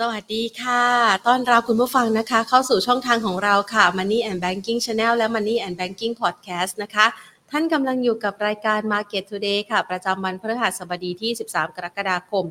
สวัสดีค่ะ ต้อนรับคุณผู้ฟังนะคะ เข้าสู่ช่องทางของเราค่ะ Money and Banking Channel และ Money and Banking Podcast นะคะ ท่านกำลังอยู่กับรายการ Market Today ค่ะ ประจำวันพฤหัสบดีที่ 13 กรกฎาคม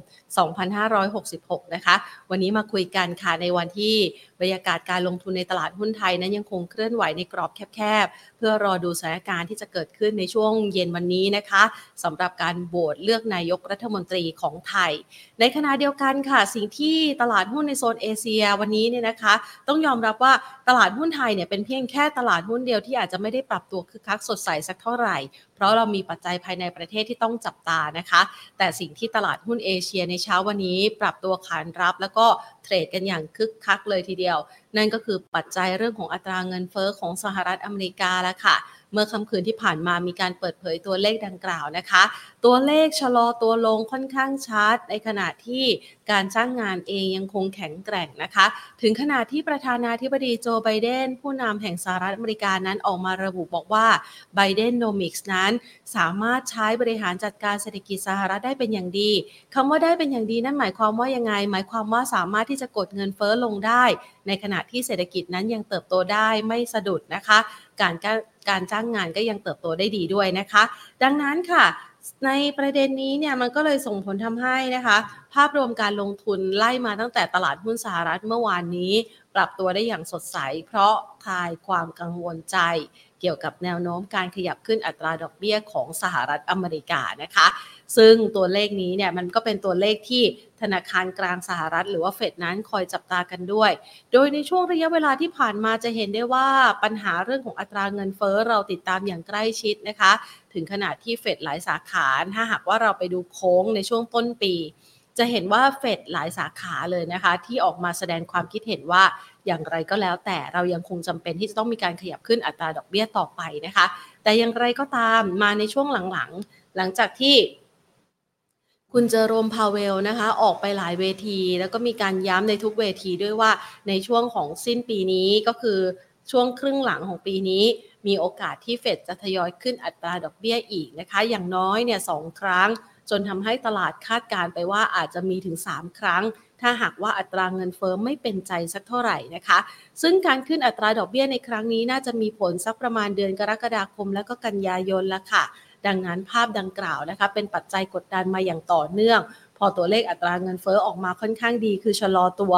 2566 นะคะ วันนี้มาคุยกันค่ะในวันที่บรรยากาศการลงทุนในตลาดหุ้นไทยนั้นยังคงเคลื่อนไหวในกรอบแคบๆ เพื่อรอดูสถานการณ์ที่จะเกิดขึ้นในช่วงเย็นวันนี้นะคะสำหรับการโหวตเลือกนายกรัฐมนตรีของไทย ในขณะเดียวกันค่ะ สิ่งที่ตลาดหุ้นในโซนเอเชียวันนี้เนี่ยนะคะ ต้องยอมรับว่าตลาดหุ้นไทยเนี่ยเป็นเพียงแค่ตลาดหุ้นเดียวที่อาจจะไม่ได้ปรับตัวคึกคักสดใสสักเท่าไหร่ เพราะเรามีปัจจัยภายในประเทศที่ต้องจับตานะคะ แต่สิ่งที่ตลาดหุ้นเอเชียในเช้าวันนี้ปรับตัวขานรับ แล้วก็เทรดกันอย่างคึกคักเลยทีเดียว นั่นก็คือปัจจัยเรื่องของอัตราเงินเฟอ้อของสหรัฐอเมริกาแล้วค่ะ เมื่อค่ำคืนที่ผ่านมามีการเปิดเผยตัวเลขดังกล่าวนะคะ ตัวเลขชะลอตัวลงค่อนข้างชัด ในขณะที่การจ้างงานเองยังคงแข็งแกร่งนะคะ ถึงขนาดที่ประธานาธิบดีโจไบเดน ผู้นำแห่งสหรัฐอเมริกานั้นออกมาระบุบอกว่าไบเดนโนมิกส์นั้น สามารถใช้บริหารจัดการเศรษฐกิจสหรัฐได้เป็นอย่างดีคำว่าได้เป็นอย่างดีนั่นหมายความว่ายังไง หมายความว่าสามารถที่จะกดเงินเฟ้อลงได้ ในขณะที่เศรษฐกิจนั้นยังเติบโตได้ไม่สะดุดนะคะ การ การจ้างงานก็ยังเติบโตได้ดีด้วยนะคะ ดังนั้นค่ะในประเด็นนี้เนี่ยมันก็เลยส่งผลทำให้นะคะ ภาพรวมการลงทุนไล่มาตั้งแต่ตลาดหุ้นสหรัฐเมื่อวานนี้ ปรับตัวได้อย่างสดใส เพราะคลายความกังวลใจ เกี่ยวกับแนวโน้มการขยับขึ้นอัตราดอกเบี้ยของสหรัฐอเมริกานะคะ ซึ่งตัวเลขนี้เนี่ยมันก็เป็นตัวเลขที่ธนาคารกลางสหรัฐ หรือว่าเฟดนั้นคอยจับตากันด้วย โดยในช่วงระยะเวลาที่ผ่านมาจะเห็นได้ว่าปัญหาเรื่องของอัตราเงินเฟ้อเราติดตามอย่างใกล้ชิดนะคะ ถึงขนาดที่เฟดหลายสาขาถ้าหากว่าเราไปดูโค้งในช่วงต้นปีจะเห็นว่าเฟดหลายสาขาเลยนะคะ ที่ออกมาแสดงความคิดเห็นว่า อย่างไรก็แล้วแต่เรายังคงจำเป็นที่จะต้องมีการขยับขึ้นอัตราดอกเบี้ยต่อไปนะคะ แต่อย่างไรก็ตามมาในช่วงหลังๆ หลังจากที่คุณเจอโรมพาเวลนะคะ ออกไปหลายเวที แล้วก็มีการย้ำในทุกเวทีด้วยว่าในช่วงของสิ้นปีนี้ก็คือช่วงครึ่งหลังของปีนี้ มีโอกาสที่เฟดจะทยอยขึ้นอัตราดอกเบี้ยอีกนะคะ อย่างน้อยเนี่ยสองครั้ง จนทำให้ตลาดคาดการไปว่าอาจจะมีถึง 3 ครั้งถ้าหากว่าอัตราเงินเฟอ้อไม่เป็นใจสักเท่าไหร่นะคะ ซึ่งการขึ้นอัตราดอกเบี้ยในครั้งนี้น่าจะมีผลสักประมาณเดือนกรกฎาคมและก็กันยายนล้วค่ะ ดังนั้นภาพดังกล่าวนะคะ เป็นปัจจัยกดดันมาอย่างต่อเนื่องพอตัวเลขอัตราเงินเฟอ้อออกมาค่อนข้างดี คือชะลอตัว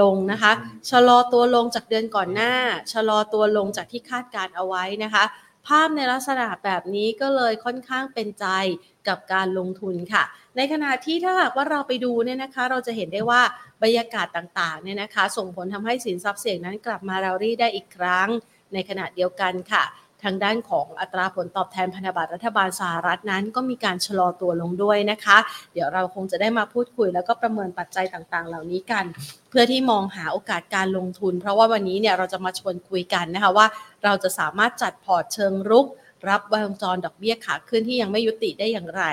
ลงนะคะ ชะลอตัวลงจากเดือนก่อนหน้า ชะลอตัวลงจากที่คาดการเอาไว้นะคะ ภาพในลักษณะแบบนี้ก็เลยค่อนข้างเป็นใจกับการลงทุนค่ะ ในขณะที่ถ้าหากว่าเราไปดูเนี่ยนะคะ เราจะเห็นได้ว่าบรรยากาศต่างๆเนี่ยนะคะ ส่งผลทำให้สินทรัพย์เสี่ยงนั้นกลับมารารี่ได้อีกครั้ง ในขณะเดียวกันค่ะ ทางด้านของอัตราผลตอบแทนพันธบัตรรัฐบาลสหรัฐนั้น ก็มีการชะลอตัวลงด้วยนะคะ เดี๋ยวเราคงจะได้มาพูดคุย แล้วก็ประเมินปัจจัยต่างๆ เหล่านี้กัน เพื่อที่มองหาโอกาสการลงทุน เพราะว่าวันนี้เนี่ยเราจะมาชวนคุยกันนะคะว่า เราจะสามารถจัดพอร์ตเชิงรุก รับวงจรดอกเบี้ยขาขึ้นที่ยังไม่ยุติได้อย่างไร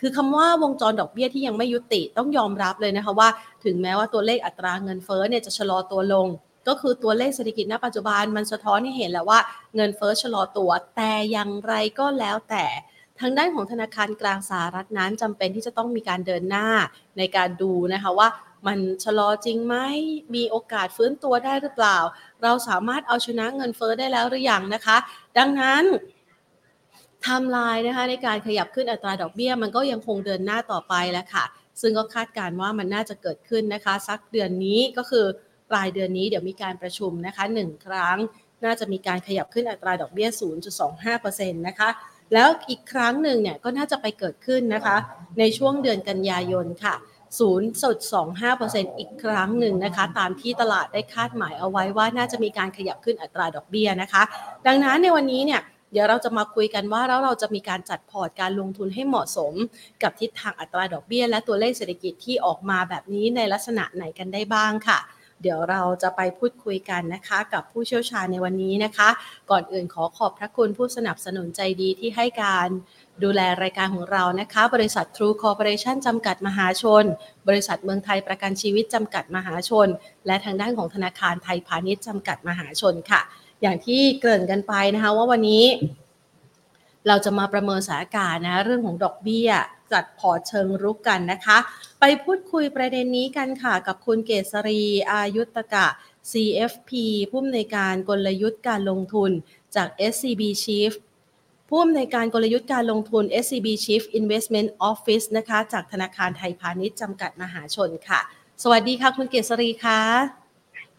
คือคำว่าวงจรดอกเบี้ยที่ยังไม่ยุติต้องยอมรับเลยนะคะว่า ถึงแม้ว่าตัวเลขอัตราเงินเฟ้อเนี่ยจะชะลอตัวลง ก็คือตัวเลขเศรษฐกิจณปัจจุบันมันสะท้อนให้เห็นแล้วว่าเงินเฟ้อชะลอตัว แต่อย่างไรก็แล้วแต่ทางด้านของธนาคารกลางสหรัฐนั้นจำเป็นที่จะต้องมีการเดินหน้าในการดูนะคะว่ามันชะลอจริงไหม มีโอกาสฟื้นตัวได้หรือเปล่า เราสามารถเอาชนะเงินเฟ้อได้แล้วหรือยังนะคะ ดังนั้น ไทม์ไลน์นะคะในการขยับขึ้นอัตราดอกเบี้ย มันก็ยังคงเดินหน้าต่อไปแล้วค่ะ ซึ่งก็คาดการว่ามันน่าจะเกิดขึ้นนะคะ สักเดือนนี้ก็คือปลายเดือนนี้เดี๋ยวมีการประชุมนะคะหนึ่งครั้ง น่าจะมีการขยับขึ้นอัตราดอกเบี้ย 0.25%นะคะแล้วอีกครั้งหนึ่งเนี่ยก็น่าจะไปเกิดขึ้นนะคะ ในช่วงเดือนกันยายนค่ะ0.25%อีกครั้งหนึ่งนะคะ ตามที่ตลาดได้คาดหมายเอาไว้ว่าน่าจะมีการขยับขึ้นอัตราดอกเบี้ยนะคะ ดังนั้นในวันนี้เนี่ย เดี๋ยวเราจะมาคุยกันว่าแล้วเราจะมีการจัดพอร์ตการลงทุนให้เหมาะสม กับทิศทางอัตราดอกเบี้ย และตัวเลขเศรษฐกิจที่ออกมาแบบนี้ในลักษณะไหนกันได้บ้างค่ะเดี๋ยวเราจะไปพูดคุยกันนะคะ กับผู้เชี่ยวชาญในวันนี้นะคะ ก่อนอื่นขอขอบพระคุณผู้สนับสนุนใจดีที่ให้การดูแลรายการของเรานะคะ บริษัท True Corporation จำกัดมหาชน บริษัทเมืองไทยประกันชีวิตจำกัดมหาชน และทางด้านของธนาคารไทยพาณิชย์จำกัดมหาชนค่ะ อย่างที่เกริ่นกันไปนะคะว่าวันนี้ เราจะมาประเมินสถานการณ์นะเรื่องของดอกเบี้ยจัดพอร์ตเชิงรุกกันนะคะ ไปพูดคุยประเด็นนี้กันค่ะ กับคุณเกษรีอายุตกะ CFP ผู้อำนวยการกลยุทธ์การลงทุนจาก SCB Chief ผู้อำนวยการกลยุทธ์การลงทุน SCB Chief Investment Office นะคะ จากธนาคารไทยพาณิชย์จำกัดมหาชนค่ะ สวัสดีค่ะ คุณเกษรีค่ะ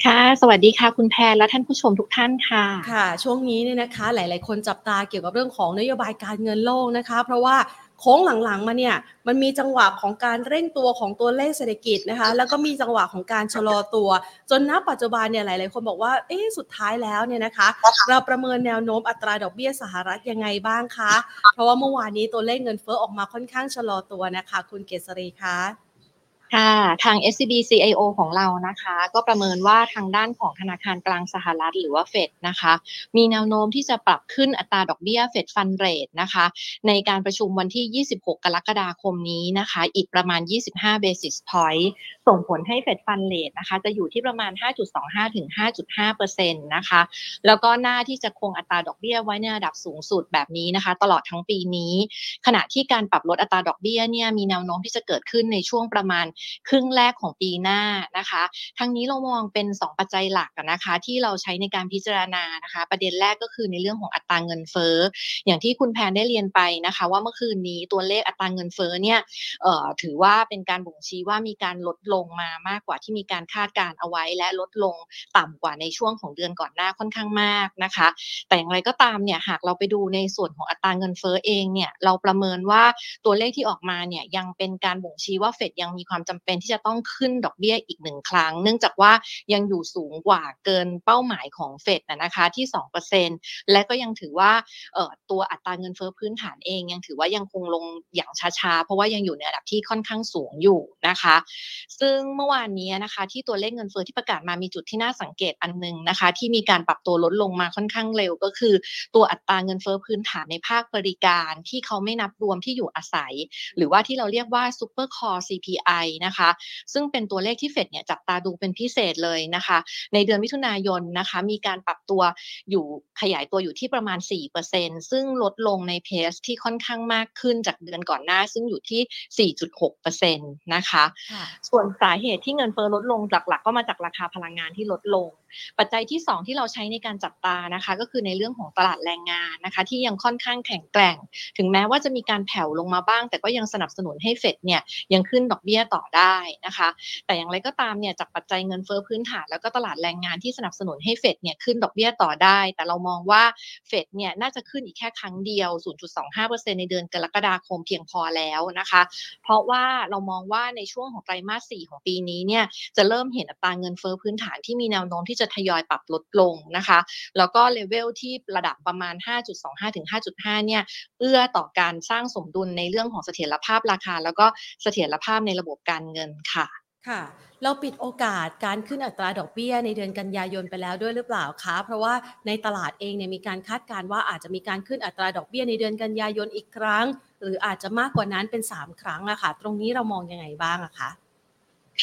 ค่ะ สวัสดีค่ะ คุณแพรและท่านผู้ชมทุกท่านค่ะ ค่ะ ช่วงนี้เนี่ยนะคะ หลาย ๆ คนจับตาเกี่ยวกับเรื่องของนโยบายการเงินโลกนะคะ เพราะว่าโค้งหลัง ๆ มาเนี่ย มันมีจังหวะของการเร่งตัวของตัวเลขเศรษฐกิจนะคะ แล้วก็มีจังหวะของการชะลอตัว จนณปัจจุบันเนี่ย หลาย ๆ คนบอกว่า เอ๊ะสุดท้ายแล้วเนี่ยนะคะ เราประเมินแนวโน้มอัตราดอกเบี้ยสหรัฐยังไงบ้างคะ เพราะว่าเมื่อวานนี้ตัวเลขเงินเฟ้อออกมาค่อนข้างชะลอตัวนะคะ คุณเกษรีคะ ค่ะทาง SCB CIO ของเรานะคะ ก็ประเมินว่าทางด้านของธนาคารกลางสหรัฐหรือว่าเฟดนะคะ มีแนวโน้มที่จะปรับขึ้นอัตราดอกเบี้ยเฟดฟันเรทนะคะ ในการประชุมวันที่ 26 กรกฎาคมนี้นะคะ อีกประมาณ 25 basis point ส่งผลให้เฟดฟันเรทนะคะ จะอยู่ที่ประมาณ 5.25 ถึง 5.5%นะคะ แล้วก็หน้าที่จะคงอัตราดอกเบี้ยไว้ในระดับสูงสุดแบบนี้นะคะ ตลอดทั้งปีนี้ ขณะที่การปรับลดอัตราดอกเบี้ยเนี่ยมีแนวโน้มที่จะเกิดขึ้นในช่วงประมาณครึ่งแรกของปีหน้านะคะ ทั้งนี้เรามองเป็น 2 ปัจจัยหลักนะคะ ที่เราใช้ในการพิจารณานะคะ ประเด็นแรกก็คือในเรื่องของอัตราเงินเฟ้ออย่างที่คุณแพนได้เรียนไปนะคะ ว่าเมื่อคืนนี้ตัวเลขอัตราเงินเฟ้อเนี่ยถือว่าเป็นการบ่งชี้ว่ามีการลดลงมามากกว่าที่มีการคาดการเอาไว้ และลดลงต่ำกว่าในช่วงของเดือนก่อนหน้าค่อนข้างมากนะคะ แต่อย่างไรก็ตามเนี่ยหากเราไปดูในส่วนของอัตราเงินเฟ้อเองเนี่ยเราประเมินว่าตัวเลขที่ออกมาเนี่ยยังเป็นการบ่งชี้ว่าเฟดยังมีความจำเป็นที่จะต้องขึ้นดอกเบี้ยอีกหนึ่งครั้ง เนื่องจากว่ายังอยู่สูงกว่าเกินเป้าหมายของเฟดนะคะที่ 2%และก็ยังถือว่าตัวอัตราเงินเฟ้อพื้นฐานเอง ยังถือว่ายังคงลงอย่างช้าๆ เพราะว่ายังอยู่ในระดับที่ค่อนข้างสูงอยู่นะคะ ซึ่งเมื่อวานนี้นะคะที่ตัวเลขเงินเฟ้อที่ประกาศมามีจุดที่น่าสังเกตอันนึงนะคะ ที่มีการปรับตัวลดลงมาค่อนข้างเร็วก็คือ ตัวอัตราเงินเฟ้อพื้นฐานในภาคบริการที่เขาไม่นับรวมที่อยู่อาศัย หรือว่าที่เราเรียกว่า super core CPI นะคะ ซึ่งเป็นตัวเลขที่เฟดเนี่ยจับตาดูเป็นพิเศษเลยนะคะ ในเดือนมิถุนายนนะคะ มีการปรับตัวอยู่ขยายตัวอยู่ที่ประมาณ 4%ซึ่งลดลงในเพสที่ค่อนข้างมากขึ้นจากเดือนก่อนหน้า ซึ่งอยู่ที่ 4.6%นะคะ ส่วนสาเหตุที่เงินเฟ้อลดลงหลักๆ ก็มาจากราคาพลังงานที่ลดลง ปัจจัยที่ 2 ที่เราใช้ในการจับตานะคะ ก็คือในเรื่องของตลาดแรงงานนะคะ ที่ยังค่อนข้างแข็งแกร่ง ถึงแม้ว่าจะมีการแผ่วลงมาบ้าง แต่ก็ยังสนับสนุนให้เฟดเนี่ยยังขึ้นดอกเบี้ยต่อได้นะคะ แต่อย่างไรก็ตามเนี่ยจากปัจจัยเงินเฟ้อพื้นฐานแล้วก็ตลาดแรงงานที่สนับสนุนให้เฟดเนี่ยขึ้นดอกเบี้ยต่อได้ แต่เรามองว่าเฟดเนี่ยน่าจะขึ้นอีกแค่ครั้งเดียว 0.25%ในเดือนกรกฎาคมเพียงพอแล้วนะคะ เพราะว่าเรามองว่าในช่วงของไตรมาส 4 ของปีนี้เนี่ยจะเริ่มเห็นอัตราเงินเฟ้อพื้นฐานที่มีแนวโน้มที่จะทยอยปรับลดลงนะคะ แล้วก็เลเวลที่ระดับประมาณ 5.25 ถึง 5.5 เนี่ย เอื้อต่อการสร้างสมดุลในเรื่องของเสถียรภาพราคา แล้วก็เสถียรภาพในระบบการเงินค่ะ ค่ะ เราปิดโอกาสการขึ้นอัตราดอกเบี้ยในเดือนกันยายนไปแล้วด้วยหรือเปล่าคะ เพราะว่าในตลาดเองเนี่ยมีการคาดการณ์ว่าอาจจะมีการขึ้นอัตราดอกเบี้ยในเดือนกันยายนอีกครั้ง หรืออาจจะมากกว่านั้นเป็น 3 ครั้งอะคะ่ะ ตรงนี้เรามองยังไงบ้างอะคะ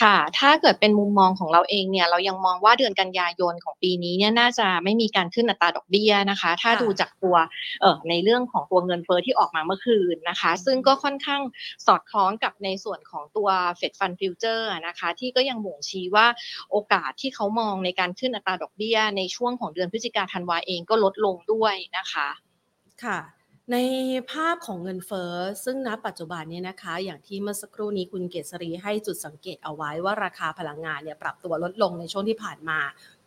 ค่ะ ถ้าเกิดเป็นมุมมองของเราเองเนี่ย เรายังมองว่าเดือนกันยายนของปีนี้เนี่ยน่าจะไม่มีการขึ้นอัตราดอกเบี้ยนะคะ ถ้าดูจากตัวเอ่อในเรื่องของตัวเงินเฟ้อที่ออกมาเมื่อคืนนะคะ ซึ่งก็ค่อนข้างสอดคล้องกับในส่วนของตัว Fed Fund Future นะคะ ที่ก็ยังบ่งชี้ว่าโอกาสที่เขามองในการขึ้นอัตราดอกเบี้ย ในช่วงของเดือนพฤศจิกาธันวาเองก็ลดลงด้วยนะคะ ค่ะ ในภาพของเงินเฟ้อซึ่งณปัจจุบันนี้นะคะ อย่างที่เมื่อสักครู่นี้คุณเกษรีให้จุดสังเกตเอาไว้ว่าราคาพลังงานเนี่ยปรับตัวลดลงในช่วงที่ผ่านมา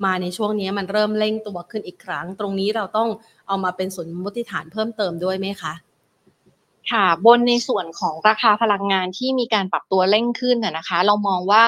มาในช่วงนี้มันเริ่มเร่งตัวขึ้นอีกครั้ง ตรงนี้เราต้องเอามาเป็นสมมติฐานเพิ่มเติมด้วยไหมคะ ค่ะ บนในส่วนของราคาพลังงานที่มีการปรับตัวเร่งขึ้นนะคะ เรามองว่า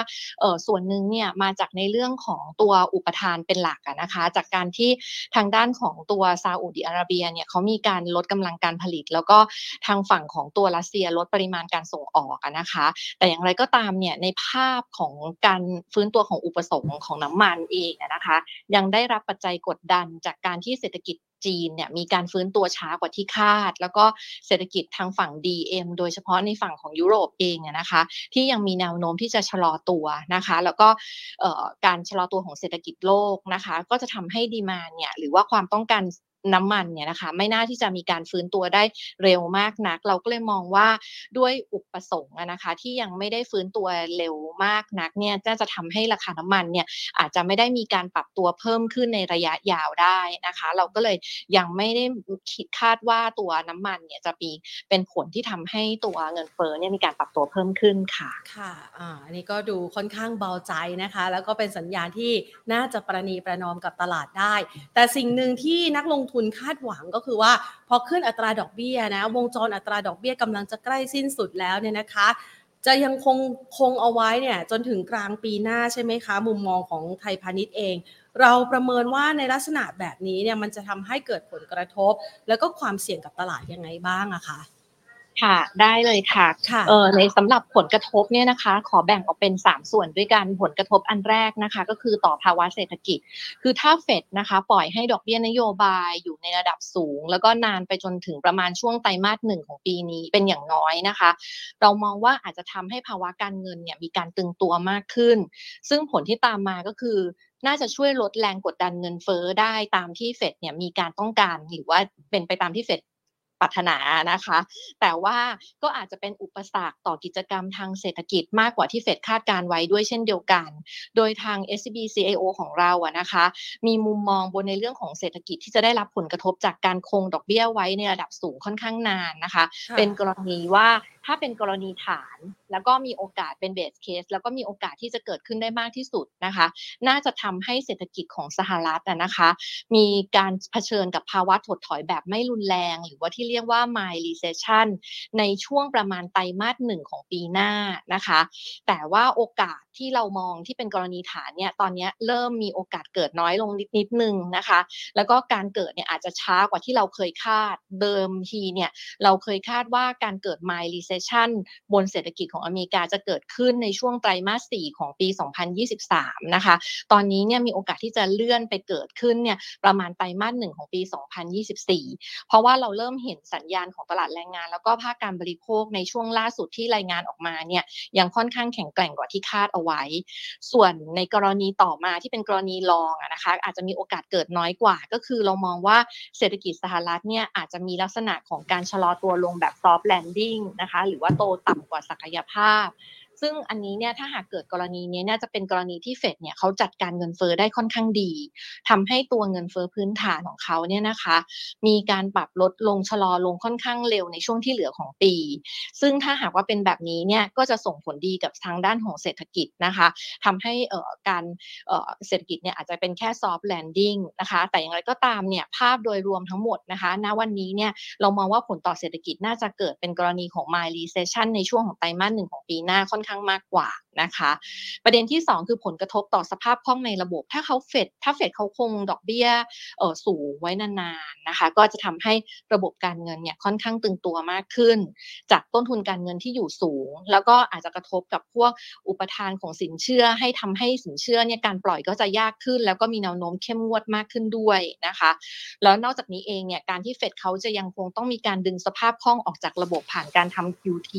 ส่วนหนึ่งเนี่ยมาจากในเรื่องของตัวอุปทานเป็นหลักนะคะ จากการที่ทางด้านของตัวซาอุดิอาระเบียเนี่ยเขามีการลดกำลังการผลิต แล้วก็ทางฝั่งของตัวรัสเซียลดปริมาณการส่งออกนะคะ แต่อย่างไรก็ตามเนี่ยในภาพของการฟื้นตัวของอุปสงค์ของน้ำมันเองนะคะ ยังได้รับปัจจัยกดดันจากการที่เศรษฐกิจ จีนเนี่ยมีการฟื้นตัวช้ากว่าที่คาด แล้วก็เศรษฐกิจทางฝั่ง DM โดยเฉพาะในฝั่งของยุโรปเองเนี่ยนะคะ ที่ยังมีแนวโน้มที่จะชะลอตัวนะคะ แล้วก็การชะลอตัวของเศรษฐกิจโลกนะคะ ก็จะทำให้ดีมาเนี่ยหรือว่าความต้องการ น้ำมันเนี่ยนะคะไม่น่าที่จะมีการฟื้นตัวได้เร็วมากนัก เราก็เลยมองว่าด้วยอุปสงค์นะคะ ที่ยังไม่ได้ฟื้นตัวเร็วมากนักเนี่ยจะจะทำให้ราคาน้ำมันเนี่ยอาจจะไม่ได้มีการปรับตัวเพิ่มขึ้นในระยะยาวได้นะคะ เราก็เลยยังไม่ได้คิดคาดว่าตัวน้ำมันเนี่ยจะมีเป็นผลที่ทำให้ตัวเงินเฟ้อเนี่ยมีการปรับตัวเพิ่มขึ้นค่ะค่ะอ่าอันนี้ก็ดูค่อนข้างเบาใจนะคะ แล้วก็เป็นสัญญาณที่น่าจะประนีประนอมกับตลาดได้ แต่สิ่งหนึ่งที่นักลงทุนคาดหวังก็คือว่า พอขึ้นอัตราดอกเบี้ยนะ วงจรอัตราดอกเบี้ยกำลังจะใกล้สิ้นสุดแล้วเนี่ยนะคะ จะยังคงคงเอาไว้เนี่ยจนถึงกลางปีหน้าใช่ไหมคะ มุมมองของไทยพาณิชย์เอง เราประเมินว่าในลักษณะแบบนี้เนี่ยมันจะทำให้เกิดผลกระทบ แล้วก็ความเสี่ยงกับตลาดยังไงบ้างอะคะ ค่ะได้เลยค่ะเออในสำหรับผลกระทบเนี่ยนะคะ ขอแบ่งออกเป็น 3 ส่วนด้วยกันผลกระทบอันแรกนะคะ ก็คือต่อภาวะเศรษฐกิจ คือถ้าเฟดนะคะ ปล่อยให้ดอกเบี้ยนโยบายอยู่ในระดับสูง แล้วก็นานไปจนถึงประมาณช่วงไตรมาสหนึ่งของปีนี้เป็นอย่างน้อยนะคะ เรามองว่าอาจจะทำให้ภาวะการเงินเนี่ยมีการตึงตัวมากขึ้น ซึ่งผลที่ตามมาก็คือน่าจะช่วยลดแรงกดดันเงินเฟ้อได้ตามที่เฟดเนี่ยมีการต้องการหรือว่าเป็นไปตามที่เฟด ปรารถนานะคะ แต่ว่าก็อาจจะเป็นอุปสรรคต่อกิจกรรมทางเศรษฐกิจมากกว่าที่เฟดคาดการไว้ด้วยเช่นเดียวกัน โดยทาง SCB CIO ของเราอะนะคะ มีมุมมองบนในเรื่องของเศรษฐกิจที่จะได้รับผลกระทบจากการคงดอกเบี้ยไว้ในระดับสูงค่อนข้างนานนะคะ เป็นกรณีว่า ถ้าเป็นกรณีฐาน แล้วก็มีโอกาสเป็นเบสเคส แล้วก็มีโอกาสที่จะเกิดขึ้นได้มากที่สุดนะคะ น่าจะทำให้เศรษฐกิจของสหรัฐนะคะ มีการเผชิญกับภาวะถดถอยแบบไม่รุนแรง หรือว่าที่เรียกว่า mild recession ในช่วงประมาณไตรมาสหนึ่งของปีหน้านะคะ แต่ว่าโอกาสที่เรามองที่เป็นกรณีฐานเนี่ยตอนนี้เริ่มมีโอกาสเกิดน้อยลงนิดนิดนึงนะคะ แล้วก็การเกิดเนี่ยอาจจะช้ากว่าที่เราเคยคาดเดิมทีเนี่ยเราเคยคาดว่าการเกิด mild recession บนเศรษฐกิจของอเมริกาจะเกิดขึ้นในช่วงไตรมาส 4 ของปี 2023 นะคะ ตอนนี้เนี่ยมีโอกาสที่จะเลื่อนไปเกิดขึ้นเนี่ยประมาณไตรมาส 1 ของปี 2024 เพราะว่าเราเริ่มเห็นสัญญาณของตลาดแรงงาน แล้วก็ภาคการบริโภคในช่วงล่าสุดที่รายงานออกมาเนี่ยยังค่อนข้างแข็งแกร่งกว่าที่คาดเอาไว้ ส่วนในกรณีต่อมาที่เป็นกรณีรองนะคะอาจจะมีโอกาสเกิดน้อยกว่า ก็คือเรามองว่าเศรษฐกิจสหรัฐเนี่ยอาจจะมีลักษณะของการชะลอตัวลงแบบ soft landing นะคะหรือว่าโตต่ำกว่าศักยภาพ ซึ่งอันนี้เนี่ยถ้าหากเกิดกรณีนี้น่าจะเป็นกรณีที่เฟดเนี่ยเขาจัดการเงินเฟอ้อได้ค่อนข้างดีทำให้ตัวเงินเฟอ้อพื้นฐานของเขาเนี่ยนะคะ มีการปรับลดลงชะลอลงค่อนข้างเร็วในช่วงที่เหลือของปี ซึ่งถ้าหากว่าเป็นแบบนี้เนี่ยก็จะส่งผลดีกับทางด้านของเศรษฐกิจนะคะทำให้การเศรษฐกิจเนี่ยอาจจะเป็นแค่ soft landing นะคะ แต่อย่างไรก็ตามเนี่ยภาพโดยรวมทั้งหมดนะคะ ณวันนี้เนี่ยเรามองว่าผลต่อเศรษฐกิจน่าจะเกิดเป็นกรณีของ mild recession ในช่วงของไตรมาสหนึ่งของปีหน้าค่อนข้างมากกว่านะคะ ประเด็นที่ 2 คือผลกระทบต่อสภาพคล่องในระบบ ถ้าเขาเฟดถ้าเฟดเขาคงดอกเบี้ยสูงไว้นานๆนะคะ ก็จะทำให้ระบบการเงินเนี่ยค่อนข้างตึงตัวมากขึ้น จากต้นทุนการเงินที่อยู่สูง แล้วก็อาจจะกระทบกับพวกอุปทานของสินเชื่อให้ทำให้สินเชื่อเนี่ยการปล่อยก็จะยากขึ้น แล้วก็มีแนวโน้มเข้มงวดมากขึ้นด้วยนะคะ แล้วนอกจากนี้เองเนี่ยการที่เฟดเขาจะยังคงต้องมีการดึงสภาพคล่องออกจากระบบผ่านการทำ QT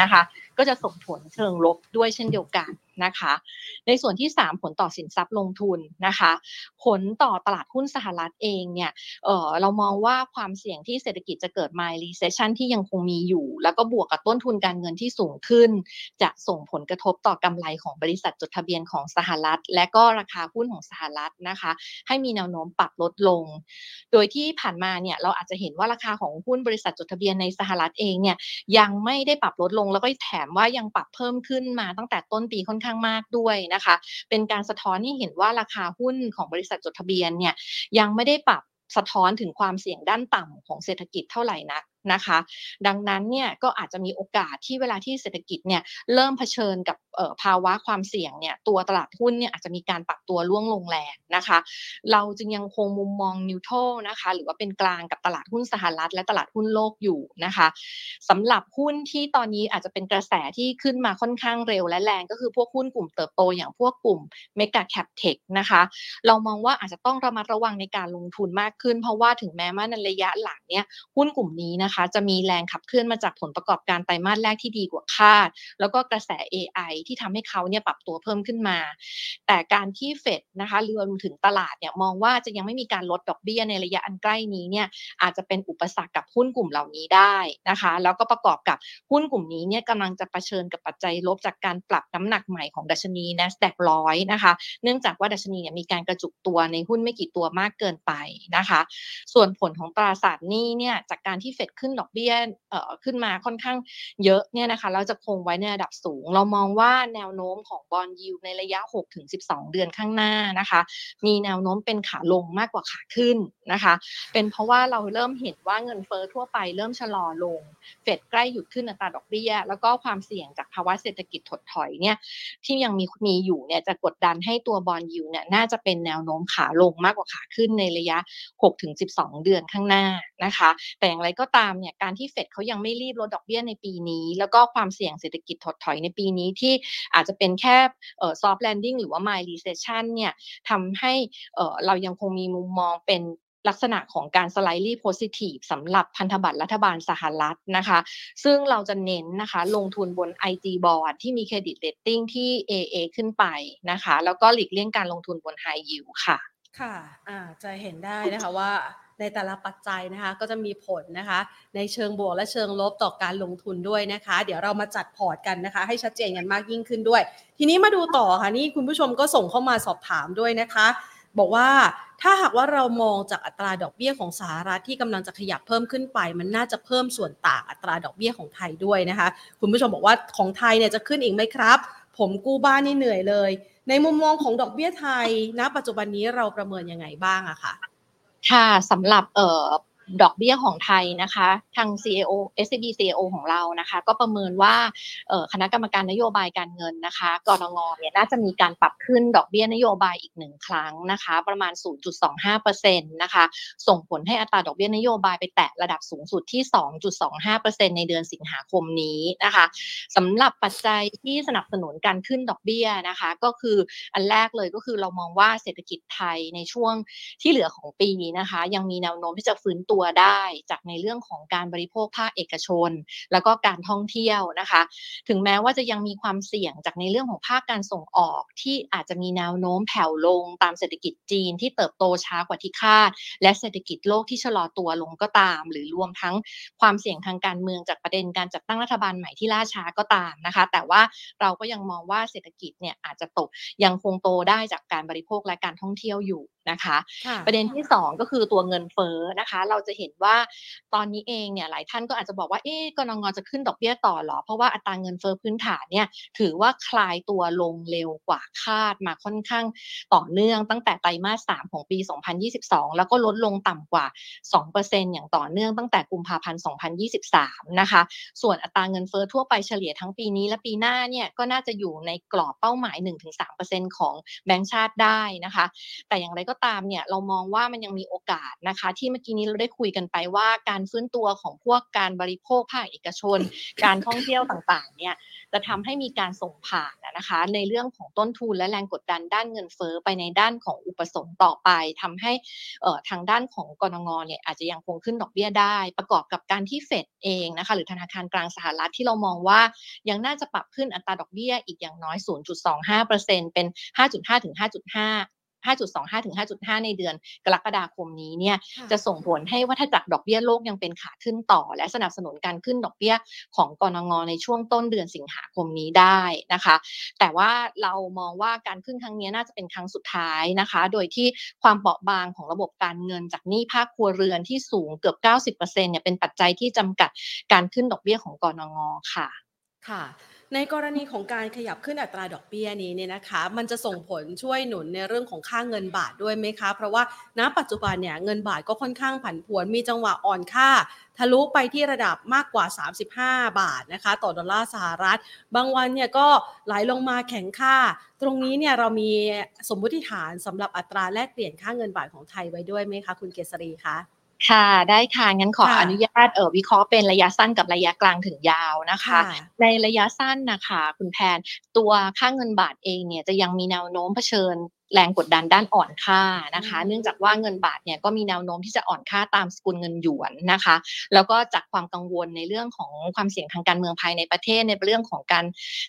นะคะก็จะส่งผลเชิงลบด้วยเช่นเดียวกันนะคะ ในส่วนที่ 3 ผลต่อสินทรัพย์ลงทุนนะคะ ผลต่อตลาดหุ้นสหรัฐเองเนี่ยเเรามองว่าความเสี่ยงที่เศรษฐกิจจะเกิด mild recession ที่ยังคงมีอยู่ แล้วก็บวกกับต้นทุนการเงินที่สูงขึ้น จะส่งผลกระทบต่อกำไรของบริษัทจดทะเบียนของสหรัฐ และก็ราคาหุ้นของสหรัฐนะคะ ให้มีแนวโน้มปรับลดลง โดยที่ผ่านมาเนี่ยเราอาจจะเห็นว่าราคาของหุ้นบริษัทจดทะเบียนในสหรัฐเองเนี่ยยังไม่ได้ปรับลดลงแล้วก็แถมว่ายังปรับเพิ่มขึ้นมาตั้งแต่ต้นปีค่อนข้างมากด้วยนะคะ เป็นการสะท้อนที่เห็นว่าราคาหุ้นของบริษัทจดทะเบียนเนี่ยยังไม่ได้ปรับสะท้อนถึงความเสี่ยงด้านต่ำของเศรษฐกิจเท่าไหร่นัก นะคะ ดังนั้นเนี่ยก็อาจจะมีโอกาสที่เวลาที่เศรษฐกิจเนี่ยเริ่มเผชิญกับภาวะความเสี่ยงเนี่ยตัวตลาดหุ้นเนี่ยอาจจะมีการปรับตัวร่วงลงแรงนะคะ เราจึงยังคงมุมมองนิวโตรนะคะหรือว่าเป็นกลางกับตลาดหุ้นสหรัฐ และตลาดหุ้นโลกอยู่นะคะสำหรับหุ้นที่ตอนนี้อาจจะเป็นกระแสที่ขึ้นมาค่อนข้างเร็วและแรงก็คือพวกหุ้นกลุ่มเติบโตอย่างพวกกลุ่มmega cap tech นะคะเรามองว่าอาจจะต้องระมัดระวังในการลงทุนมากขึ้น เพราะว่าถึงแม้ว่าในระยะหลังเนี่ยหุ้นกลุ่มนี้นะคะนะคะ จะมีแรงขับเคลื่อนมาจากผลประกอบการไตรมาสแรกที่ดีกว่าคาด แล้วก็กระแส AI ที่ทำให้เขาเนี่ยปรับตัวเพิ่มขึ้นมา แต่การที่เฟดนะคะรวมถึงตลาดเนี่ยมองว่าจะยังไม่มีการลดดอกเบี้ยในระยะอันใกล้นี้เนี่ยอาจจะเป็นอุปสรรคกับหุ้นกลุ่มเหล่านี้ได้นะคะ แล้วก็ประกอบกับหุ้นกลุ่มนี้เนี่ยกำลังจะเผชิญกับปัจจัยลบจากการปรับน้ำหนักใหม่ของดัชนี NASDAQ ร้อยนะคะ เนื่องจากว่าดัชนีเนี่ยมีการกระจุกตัวในหุ้นไม่กี่ตัวมากเกินไปนะคะ ส่วนผลของตราสารหนี้เนี่ยจากการที่เฟดขึ้นดอกเบี้ยเอ่อขึ้นมาค่อนข้างเยอะเนี่ยนะคะเราจะคงไว้ในระดับสูง เรามองว่าแนวโน้มของบอลยูในระยะ 6-12 เดือนข้างหน้านะคะ มีแนวโน้มเป็นขาลงมากกว่าขาขึ้นนะคะ เป็นเพราะว่าเราเริ่มเห็นว่าเงินเฟอ้อทั่วไปเริ่มชะลอลง เฟดใกล้หยุดขึ้นอัตราดอกเบี้ย แล้วก็ความเสี่ยงจากภาวะเศรษฐกิจถดถอยเนี่ยที่ยังมีมีอยู่เนี่ยจะกดดันให้ตัว bond yield เนี่ยน่าจะเป็นแนวโน้มขาลงมากกว่าขาขึ้นในระยะ 6-12 เดือนข้างหน้านะคะ แต่อย่างไรก็ตามเนี่ยการที่เฟดเขายังไม่รีบลดดอกเบี้ยในปีนี้ แล้วก็ความเสี่ยงเศรษฐกิจถดถอยในปีนี้ที่อาจจะเป็นแค่ soft landing หรือว่า mild recession เนี่ยทำให้เรายังคงมีมุมมองเป็นลักษณะของการ slightly positive สำหรับพันธบัตรรัฐบาลสหรัฐนะคะ ซึ่งเราจะเน้นนะคะ ลงทุนบน IG bond ที่มี credit rating ที่ AA ขึ้นไปนะคะ แล้วก็หลีกเลี่ยงการลงทุนบน high yield ค่ะ ค่ะอ่าจะเห็นได้นะคะว่า ในแต่ละปัจจัยนะคะ ก็จะมีผลนะคะ ในเชิงบวกและเชิงลบต่อการลงทุนด้วยนะคะ เดี๋ยวเรามาจัดพอร์ตกันนะคะ ให้ชัดเจนกันมากยิ่งขึ้นด้วย ทีนี้มาดูต่อค่ะนี่คุณผู้ชมก็ส่งเข้ามาสอบถามด้วยนะคะ บอกว่าถ้าหากว่าเรามองจากอัตราดอกเบี้ยของสหรัฐที่กำลังจะขยับเพิ่มขึ้นไป มันน่าจะเพิ่มส่วนต่างอัตราดอกเบี้ยของไทยด้วยนะคะ คุณผู้ชมบอกว่าของไทยเนี่ยจะขึ้นอีกไหมครับ ผมกู้บ้านนี่เหนื่อยเลย ในมุมมองของดอกเบี้ยไทยณปัจจุบันนี้เราประเมินยังไงบ้างอะค่ะ ค่ะสำหรับเอ่อ ดอกเบี้ยของไทยนะคะ ทาง CAO SCB CAO ของเรานะคะ ก็ประเมินว่าคณะกรรมการนโยบายการเงินนะคะกรงงเนี่ยน่าจะมีการปรับขึ้นดอกเบี้ยนโยบายอีกหนึ่งครั้งนะคะ ประมาณ 0.25%นะคะ ส่งผลให้อัตราดอกเบี้ยนโยบายไปแตะระดับสูงสุดที่ 2.25%ในเดือนสิงหาคมนี้นะคะสำหรับปัจจัยที่สนับสนุนการขึ้นดอกเบี้ยนะคะ ก็คืออันแรกเลยก็คือเรามองว่าเศรษฐกิจไทยในช่วงที่เหลือของปีนี้นะคะ ยังมีแนวโน้มที่จะฟื้นตัวได้จากในเรื่องของการบริโภคภาคเอกชน แล้วก็การท่องเที่ยวนะคะ ถึงแม้ว่าจะยังมีความเสี่ยงจากในเรื่องของภาคการส่งออกที่อาจจะมีแนวโน้มแผ่วลงตามเศรษฐกิจจีนที่เติบโตช้ากว่าที่คาด และเศรษฐกิจโลกที่ชะลอตัวลงก็ตาม หรือรวมทั้งความเสี่ยงทางการเมืองจากประเด็นการจัดตั้งรัฐบาลใหม่ที่ล่าช้าก็ตามนะคะ แต่ว่าเราก็ยังมองว่าเศรษฐกิจเนี่ยอาจจะตกยังคงโตได้จากการบริโภคและการท่องเที่ยวอยู่นะคะ ประเด็นที่ 2 ก็คือตัวเงินเฟ้อนะคะ เราจะเห็นว่าตอนนี้เองเนี่ยหลายท่านก็อาจจะบอกว่าเอ๊ะกนงจะขึ้นดอกเบี้ยต่อหรอ เพราะว่าอัตราเงินเฟ้อพื้นฐานเนี่ยถือว่าคลายตัวลงเร็วกว่าคาดมาค่อนข้างต่อเนื่องตั้งแต่ไตรมาส 3 ของปี 2022 แล้วก็ลดลงต่ำกว่า 2%อย่างต่อเนื่องตั้งแต่กุมภาพันธ์ 2023 นะคะ ส่วนอัตราเงินเฟ้อทั่วไปเฉลี่ยทั้งปีนี้และปีหน้าเนี่ยก็น่าจะอยู่ในกรอบเป้าหมาย 1-3%ของแบงก์ชาติได้นะคะ แต่อย่างไรก็ตามเนี่ยเรามองว่ามันยังมีโอกาสนะคะ ที่เมื่อกี้นี้เราได้คุยกันไปว่าการฟื้นตัวของพวกการบริโภคภาคเอกชน การท่องเที่ยวต่างๆเนี่ยจะทำให้มีการส่งผ่านนะคะ ในเรื่องของต้นทุนและแรงกดดันด้านเงินเฟ้อไปในด้านของอุปสงค์ต่อไปทำให้ทางด้านของกรงงเนี่ยอาจจะยังคงขึ้นดอกเบี้ยได้ ประกอบกับการที่เฟดเองนะคะหรือธนาคารกลางสหรัฐที่เรามองว่ายังน่าจะปรับขึ้นอัตราดอกเบี้ยอีกอย่างน้อย 0.25%เป็น 5.5ถึง5.5 5.25 ถึง 5.5 ในเดือนกรกฎาคมนี้เนี่ยจะส่งผลให้วัฏจักรดอกเบี้ยโลกยังเป็นขาขึ้นต่อ และสนับสนุนการขึ้นดอกเบี้ยของกรงงในช่วงต้นเดือนสิงหาคมนี้ได้นะคะ แต่ว่าเรามองว่าการขึ้นครั้งนี้น่าจะเป็นครั้งสุดท้ายนะคะ โดยที่ความเปราะบางของระบบการเงินจากหนี้ภาคครัวเรือนที่สูงเกือบ 90%เนี่ยเป็นปัจจัยที่จำกัดการขึ้นดอกเบี้ยของกรงงค่ะ ค่ะ ในกรณีของการขยับขึ้นอัตราดอกเบี้ยนี้เนี่ยนะคะ มันจะส่งผลช่วยหนุนในเรื่องของค่าเงินบาทด้วยไหมคะ เพราะว่าณปัจจุบันเนี่ยเงินบาทก็ค่อนข้างผันผวนมีจังหวะอ่อนค่า ทะลุไปที่ระดับมากกว่า 35 บาทนะคะ ต่อดอลลาร์สหรัฐ บางวันเนี่ยก็ไหลลงมาแข็งค่า ตรงนี้เนี่ยเรามีสมมติฐานสำหรับอัตราแลกเปลี่ยนค่าเงินบาทของไทยไว้ด้วยไหมคะ คุณเกษรีคะ ค่ะได้ค่ะงั้นขออนุญาตเออวิเคราะห์เป็นระยะสั้นกับระยะกลางถึงยาวนะคะ ในระยะสั้นนะคะ คุณแพนตัวค่าเงินบาทเองเนี่ยจะยังมีแนวโน้มเผชิญ แรงกดดันด้านอ่อนค่านะคะ เนื่องจากว่าเงินบาทเนี่ยก็มีแนวโน้มที่จะอ่อนค่าตามสกุลเงินหยวนนะคะ แล้วก็จากความกังวลในเรื่องของความเสี่ยงทางการเมืองภายในประเทศในเรื่องของการ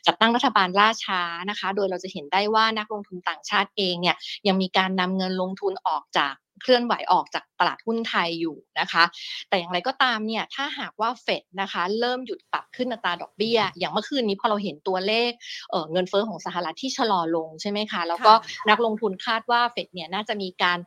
จัดตั้งรัฐบาลล่าช้านะคะ โดยเราจะเห็นได้ว่านักลงทุนต่างชาติเองเนี่ยยังมีการนำเงินลงทุนออกจากเคลื่อนไหวออกจากตลาดหุ้นไทยอยู่นะคะ แต่อย่างไรก็ตามเนี่ยถ้าหากว่าเฟดนะคะเริ่มหยุดปรับขึ้นอัตราดอกเบี้ย อย่างเมื่อคืนนี้พอเราเห็นตัวเลขเงินเฟ้อของสหรัฐที่ชะลอลงใช่ไหมคะ แล้วก็นักลงทุนคาดว่าเฟดเนี่ยน่าจะมีการ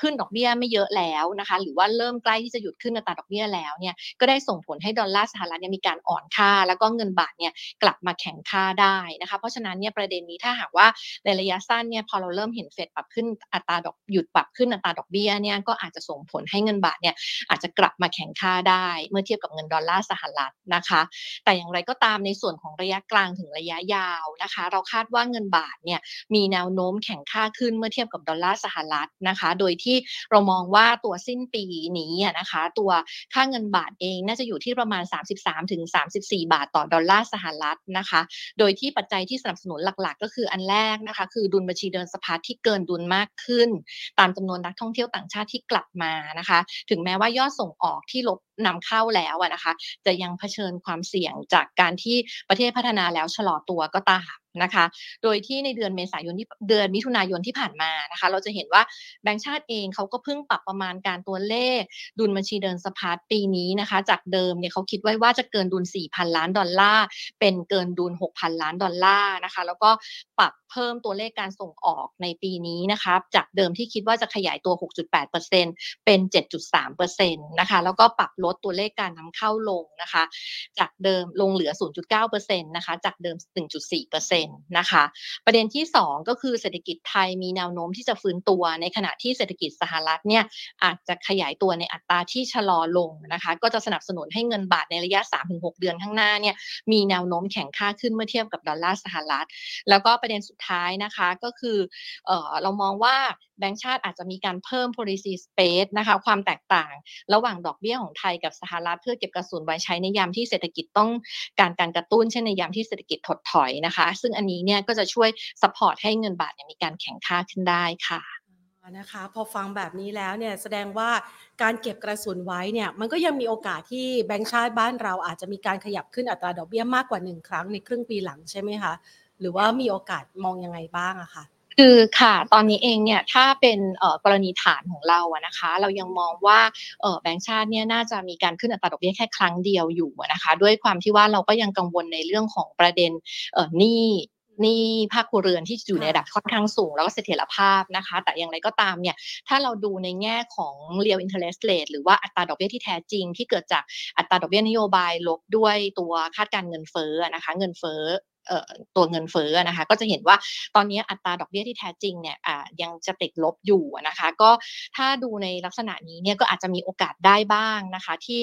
ขึ้นดอกเบี้ยไม่เยอะแล้วนะคะ หรือว่าเริ่มใกล้ที่จะหยุดขึ้นอัตราดอกเบี้ยแล้วเนี่ยก็ได้ส่งผลให้ดอลลาร์สหรัฐเนี่ยมีการอ่อนค่า แล้วก็เงินบาทเนี่ยกลับมาแข็งค่าได้นะคะ เพราะฉะนั้นเนี่ยประเด็นนี้ถ้าหากว่าในระยะสั้นเนี่ยพอเราเริ่มเห็นเฟดปรับขึ้นอัตราดอกหยุดปรับขึ้นอัตราดอกเบี้ยเนี่ยก็อาจจะส่งผลให้เงินบาทเนี่ยอาจจะกลับมาแข็งค่าได้ เมื่อเทียบกับเงินดอลลาร์สหรัฐนะคะ แต่อย่างไรก็ตามในส่วนของระยะกลางถึงระยะยาวนะคะ เราคาดว่าเงินบาทเนี่ยมีแนวโน้มแข็งค่าขึ้นเมื่อเทียบกับดอลลาร์สหรัฐนะคะ โดยทเรามองว่าตัวสิ้นปีนี้นะคะ ตัวค่าเงินบาทเองน่าจะอยู่ที่ประมาณ 33-34 บาทต่อดอลลาร์สหรัฐนะคะ โดยที่ปัจจัยที่สนับสนุนหลักๆ ก็คืออันแรกนะคะ คือดุลบัญชีเดินสะพัดที่เกินดุลมากขึ้น ตามจำนวนนักท่องเที่ยวต่างชาติที่กลับมานะคะ ถึงแม้ว่ายอดส่งออกที่ลบ นำเข้าแล้วนะคะ จะยังเผชิญความเสี่ยงจากการที่ประเทศพัฒนาแล้วชะลอตัวก็ตามนะคะ โดยที่ในเดือนเมษายนที่เดือนมิถุนายนที่ผ่านมานะคะ เราจะเห็นว่าแบงก์ชาติเองเขาก็เพิ่งปรับประมาณการตัวเลข ดุลบัญชีเดินสะพัดปีนี้นะคะ จากเดิมเนี่ยเขาคิดไว้ว่าจะเกินดุล 4,000 ล้านดอลลาร์ เป็นเกินดุล 6,000 ล้านดอลลาร์นะคะ แล้วก็ปรับเพิ่มตัวเลขการส่งออกในปีนี้นะคะจากเดิมที่คิดว่าจะขยายตัว 6.8%เป็น 7.3%นะคะแล้วก็ปรับลดตัวเลขการนำเข้าลงนะคะ จากเดิมลงเหลือ 0.9%นะคะจากเดิม 1.4%นะคะ ประเด็นที่ 2 ก็คือเศรษฐกิจไทยมีแนวโน้มที่จะฟื้นตัว ในขณะที่เศรษฐกิจสหรัฐเนี่ยอาจจะขยายตัวในอัตราที่ชะลอลงนะคะก็จะสนับสนุนให้เงินบาทในระยะ 3-6 เดือนข้างหน้าเนี่ยมีแนวโน้มแข็งค่าขึ้นเมื่อเทียบกับดอลลาร์สหรัฐ แล้วก็ประเด็นสุดท้ายนะคะก็คือเออเรามองว่าแบงก์ชาติอาจจะมีการเพิ่ม policy space นะคะความแตกต่าง ระหว่างดอกเบี้ยของไทยกับสหรัฐเพื่อเก็บกระสุนไว้ใช้ในยามที่เศรษฐกิจต้องการการกระตุ้นเช่นในยามที่เศรษฐกิจถดถอยนะคะ ซึ่งอันนี้เนี่ยก็จะช่วย support ให้เงินบาทมีการแข็งค่าขึ้นได้ค่ะนะคะพอฟังแบบนี้แล้วเนี่ยแสดงว่าการเก็บกระสุนไว้เนี่ยมันก็ยังมีโอกาสที่แบงก์ชาติบ้านเราอาจจะมีการขยับขึ้นอัตราดอกเบี้ยมากกว่าหนึ่งครั้งในครึ่งปีหลังใช่ไหมคะ หรือว่ามีโอกาสมองยังไงบ้างอะคะคือค่ะตอนนี้เองเนี่ยถ้าเป็นกรณีฐานของเราอะนะคะ เรายังมองว่าแบงก์ชาติเนี่ยน่าจะมีการขึ้นอัตราดอกเบี้ยแค่ครั้งเดียวอยู่นะคะด้วยความที่ว่าเราก็ยังกังวลในเรื่องของประเด็นหนี้นี่ภาคครัวเรือนที่อยู่ในระดับค่อนข้างสูง แล้วก็เสถียรภาพนะคะ แต่อย่างไรก็ตามเนี่ยถ้าเราดูในแง่ของ real interest rate หรือว่าอัตราดอกเบี้ยที่แท้จริง ที่เกิดจากอัตราดอกเบี้ยนโยบายลบด้วยตัวคาดการเงินเฟ้อนะคะ เงินเฟ้อ ตัวเงินเฟ้อนะคะ ก็จะเห็นว่าตอนนี้อัตราดอกเบี้ยที่แท้จริงเนี่ยยังจะติดลบอยู่นะคะ ก็ถ้าดูในลักษณะนี้เนี่ยก็อาจจะมีโอกาสได้บ้างนะคะที่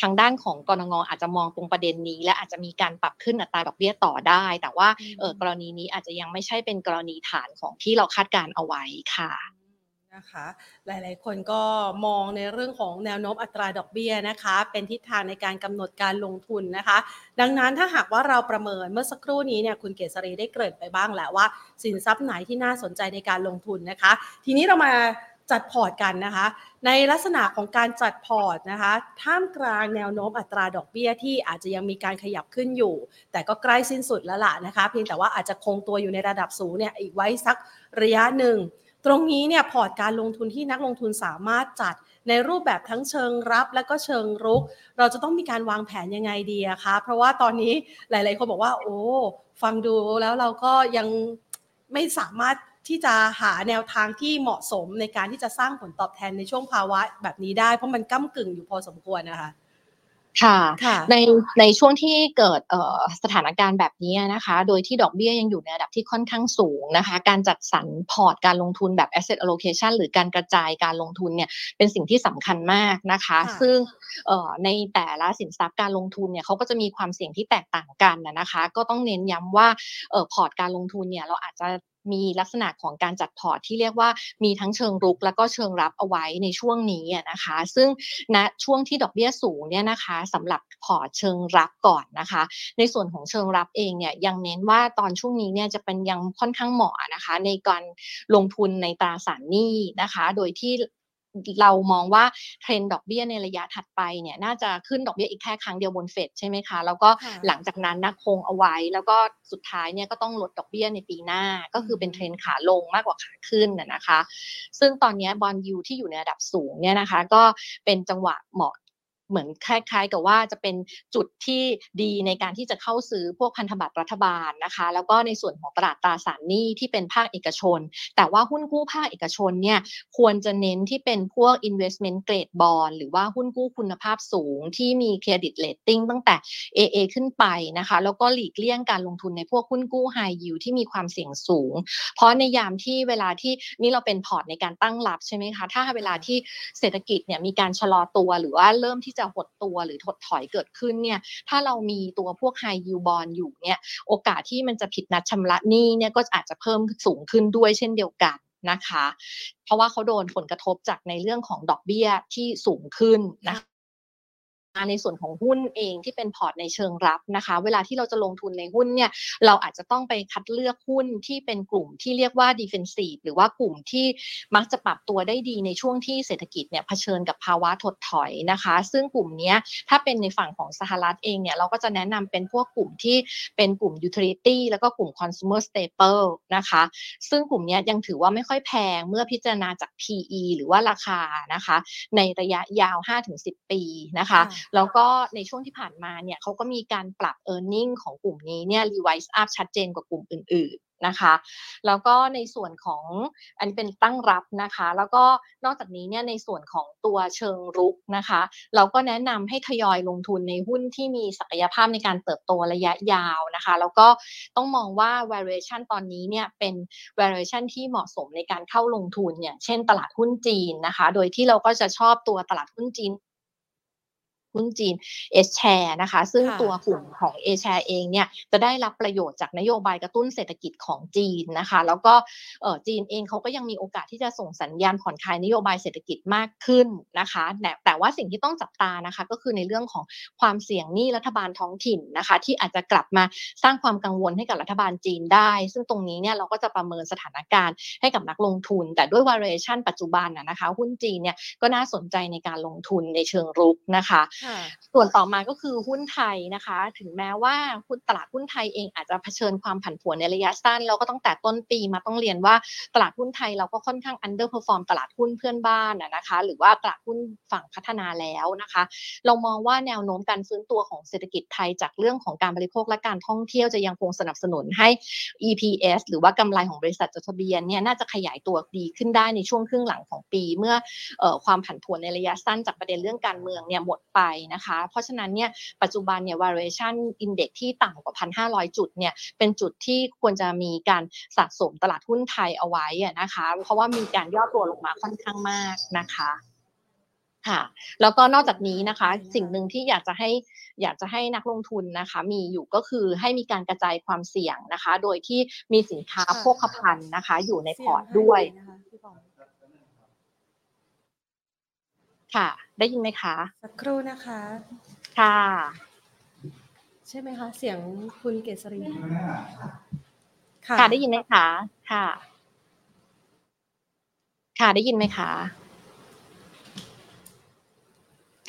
ทางด้านของกรงงอาจจะมองตรงประเด็นนี้ และอาจจะมีการปรับขึ้นอัตราดอกเบี้ยต่อได้ แต่ว่าเออกรณีนี้อาจจะยังไม่ใช่เป็นกรณีฐานของที่เราคาดการเอาไว้ค่ะ นะคะหลายๆ คนก็มองในเรื่องของแนวโน้มอัตราดอกเบี้ยนะคะ เป็นทิศทางในการกำหนดการลงทุนนะคะ ดังนั้นถ้าหากว่าเราประเมินเมื่อสักครู่นี้เนี่ยคุณเกษรีได้เกริ่นไปบ้างแล้วว่า สินทรัพย์ไหนที่น่าสนใจในการลงทุนนะคะ ทีนี้เรามาจัดพอร์ตกันนะคะ ในลักษณะของการจัดพอร์ตนะคะ ท่ามกลางแนวโน้มอัตราดอกเบี้ยที่อาจจะยังมีการขยับขึ้นอยู่ แต่ก็ใกล้สิ้นสุดแล้วล่ะนะคะ เพียงแต่ว่าอาจจะคงตัวอยู่ในระดับสูงเนี่ยอีกไว้สักระยะหนึ่ง ตรงนี้เนี่ยพอร์ตการลงทุนที่นักลงทุนสามารถจัดในรูปแบบทั้งเชิงรับและก็เชิงรุก เราจะต้องมีการวางแผนยังไงดีอะคะ เพราะว่าตอนนี้หลาย ๆ คนบอกว่า โอ้ ฟังดูแล้วเราก็ยังไม่สามารถที่จะหาแนวทางที่เหมาะสมในการที่จะสร้างผลตอบแทนในช่วงภาวะแบบนี้ได้ เพราะมันก้ากึ่งอยู่พอสมควรนะคะ ค่ะ ในในช่วงที่เกิดสถานการณ์แบบนี้นะคะ โดยที่ดอกเบี้ยยังอยู่ในระดับที่ค่อนข้างสูงนะคะ การจัดสรรพอร์ตการลงทุนแบบ asset allocation หรือการกระจายการลงทุนเนี่ยเป็นสิ่งที่สำคัญมากนะคะ ซึ่งในแต่ละสินทรัพย์การลงทุนเนี่ยเขาก็จะมีความเสี่ยงที่แตกต่างกันนะคะ ก็ต้องเน้นย้ำว่าพอร์ตการลงทุนเนี่ยเราอาจจะ มีลักษณะของการจัดพอร์ตที่เรียกว่ามีทั้งเชิงรุก แล้วก็เชิงรับเอาไว้ในช่วงนี้นะคะ ซึ่งณนะช่วงที่ดอกเบี้ยสูงเนี่ยนะคะสำหรับพอร์ตเชิงรับก่อนนะคะ ในส่วนของเชิงรับเองเนี่ยยังเน้นว่าตอนช่วงนี้เนี่ยจะเป็นยังค่อนข้างเหมาะนะคะ ในการลงทุนในตราสารหนี้นะคะ โดยที่ เรามองว่าเทรนด์ดอกเบี้ยในระยะถัดไปเนี่ยน่าจะขึ้นดอกเบี้ยอีกแค่ครั้งเดียวบนเฟดใช่ไหมคะ แล้วก็หลังจากนั้นนะคงเอาไว้ แล้วก็สุดท้ายเนี่ยก็ต้องลดดอกเบี้ยในปีหน้า ก็คือเป็นเทรนด์ขาลงมากกว่าขาขึ้นนะคะ ซึ่งตอนนี้ bond yield ที่อยู่ในระดับสูงเนี่ยนะคะ ก็เป็นจังหวะเหมาะ เหมือนคล้ายๆ กับว่าจะเป็นจุดที่ดีในการที่จะเข้าซื้อพวกพันธบัตรรัฐบาลนะคะ แล้วก็ในส่วนของตลาดตราสารหนี้ที่เป็นภาคเอกชน แต่ว่าหุ้นกู้ภาคเอกชนเนี่ยควรจะเน้นที่เป็นพวก investment grade bond หรือว่าหุ้นกู้คุณภาพสูงที่มี credit rating ตั้งแต่ AA ขึ้นไปนะคะ แล้วก็หลีกเลี่ยงการลงทุนในพวกหุ้นกู้ high yield ที่มีความเสี่ยงสูง เพราะในยามที่เวลาที่นี่เราเป็นพอร์ตในการตั้งรับใช่ไหมคะถ้าเวลาที่เศรษฐกิจเนี่ยมีการชะลอตัวหรือว่าเริ่มที่จะหดตัวหรือถดถอยเกิดขึ้นเนี่ยถ้าเรามีตัวพวก high yield bond อยู่เนี่ยโอกาสที่มันจะผิดนัดชำระหนี้เนี่ยก็อาจจะเพิ่มสูงขึ้นด้วยเช่นเดียวกันนะคะ เพราะว่าเขาโดนผลกระทบจากในเรื่องของดอกเบี้ยที่สูงขึ้นนะคะ ในส่วนของหุ้นเองที่เป็นพอร์ตในเชิงรับนะคะ เวลาที่เราจะลงทุนในหุ้นเนี่ยเราอาจจะต้องไปคัดเลือกหุ้นที่เป็นกลุ่มที่เรียกว่า defensive หรือว่ากลุ่มที่มักจะปรับตัวได้ดีในช่วงที่เศรษฐกิจเนี่ยเผชิญกับภาวะถดถอยนะคะ ซึ่งกลุ่มนี้ถ้าเป็นในฝั่งของสหรัฐเองเนี่ยเราก็จะแนะนำเป็นพวกกลุ่มที่เป็นกลุ่ม utility แล้วก็กลุ่ม consumer staple นะคะ ซึ่งกลุ่มนี้ยังถือว่าไม่ค่อยแพงเมื่อพิจารณาจาก PE หรือว่าราคานะคะ ในระยะยาว 5-10 ปีนะคะแล้วก็ในช่วงที่ผ่านมาเนี่ยเขาก็มีการปรับ e a r n i n g ของกลุ่มนี้เนี่ย revise up ชัดเจนกว่ากลุ่มอื่นๆนะคะแล้วก็ในส่วนของอันนี้เป็นตั้งรับนะคะ แล้วก็นอกจากนี้เนี่ยในส่วนของตัวเชิงรุกนะคะ เราก็แนะนำให้ทยอยลงทุนในหุ้นที่มีศักยภาพในการเติบโตระยะยาวนะคะ แล้วก็ต้องมองว่า valuation ตอนนี้เนี่ยเป็น valuation ที่เหมาะสมในการเข้าลงทุนเนี่ยเช่นตลาดหุ้นจีนนะคะ โดยที่เราก็จะชอบตัวตลาดหุ้นจีน หุ้นจีน S share นะคะ ซึ่งตัวกลุ่มของ A share เองเนี่ยจะได้รับประโยชน์จากนโยบายกระตุ้นเศรษฐกิจของจีนนะคะ แล้วก็จีนเองเขาก็ยังมีโอกาสที่จะส่งสัญญาณผ่อนคลายนโยบายเศรษฐกิจมากขึ้นนะคะแต่แต่ว่าสิ่งที่ต้องจับตานะคะก็คือในเรื่องของความเสี่ยงหนี้รัฐบาลท้องถิ่นนะคะ ที่อาจจะกลับมาสร้างความกังวลให้กับรัฐบาลจีนได้ ซึ่งตรงนี้เนี่ยเราก็จะประเมินสถานการณ์ให้กับนักลงทุน แต่ด้วย valuation ปัจจุบันนะคะหุ้นจีนเนี่ยก็น่าสนใจในการลงทุนในเชิงรุกนะคะส่วนต่อมาก็คือหุ้นไทยนะคะ ถึงแม้ว่าหุ้นตลาดหุ้นไทยเองอาจจะเผชิญความผันผวนในระยะสั้นเราก็ต้องแต่ต้นปีมาต้องเรียนว่าตลาดหุ้นไทยเราก็ค่อนข้าง underperform ตลาดหุ้นเพื่อนบ้านนะคะ หรือว่าตลาดหุ้นฝั่งพัฒนาแล้วนะคะ เรามองว่าแนวโน้มการฟื้นตัวของเศรษฐกิจไทยจากเรื่องของการบริโภคและการท่องเที่ยวจะยังคงสนับสนุนให้ EPS หรือว่ากำไรของบริษัทจดทะเบียนเนี่ยน่าจะขยายตัวดีขึ้นได้ในช่วงครึ่งหลังของปี เมื่อความผันผวนในระยะสั้นจากประเด็นเรื่องการเมืองเนี่ยหมดไปนะคะ เพราะฉะนั้นเนี่ยปัจจุบันเนี่ย valuation index ที่ต่ำกว่า 1,500 จุดเนี่ยเป็นจุดที่ควรจะมีการสะสมตลาดหุ้นไทยเอาไว้นะคะ เพราะว่ามีการย่อตัวลงมาค่อนข้างมากนะคะค่ะแล้วก็นอกจากนี้นะคะ สิ่งหนึ่งที่อยากจะให้อยากจะให้นักลงทุนนะคะ มีอยู่ก็คือให้มีการกระจายความเสี่ยงนะคะ โดยที่มีสินค้าโภคภัณฑ์นะคะ อยู่ในพอร์ตด้วย ค่ะ ได้ยินไหมคะสักครู่นะคะ ค่ะ ใช่ไหมคะ เสียงคุณเกษรีค่ะ ได้ยินไหมคะ ค่ะ ค่ะ ได้ยินไหมคะ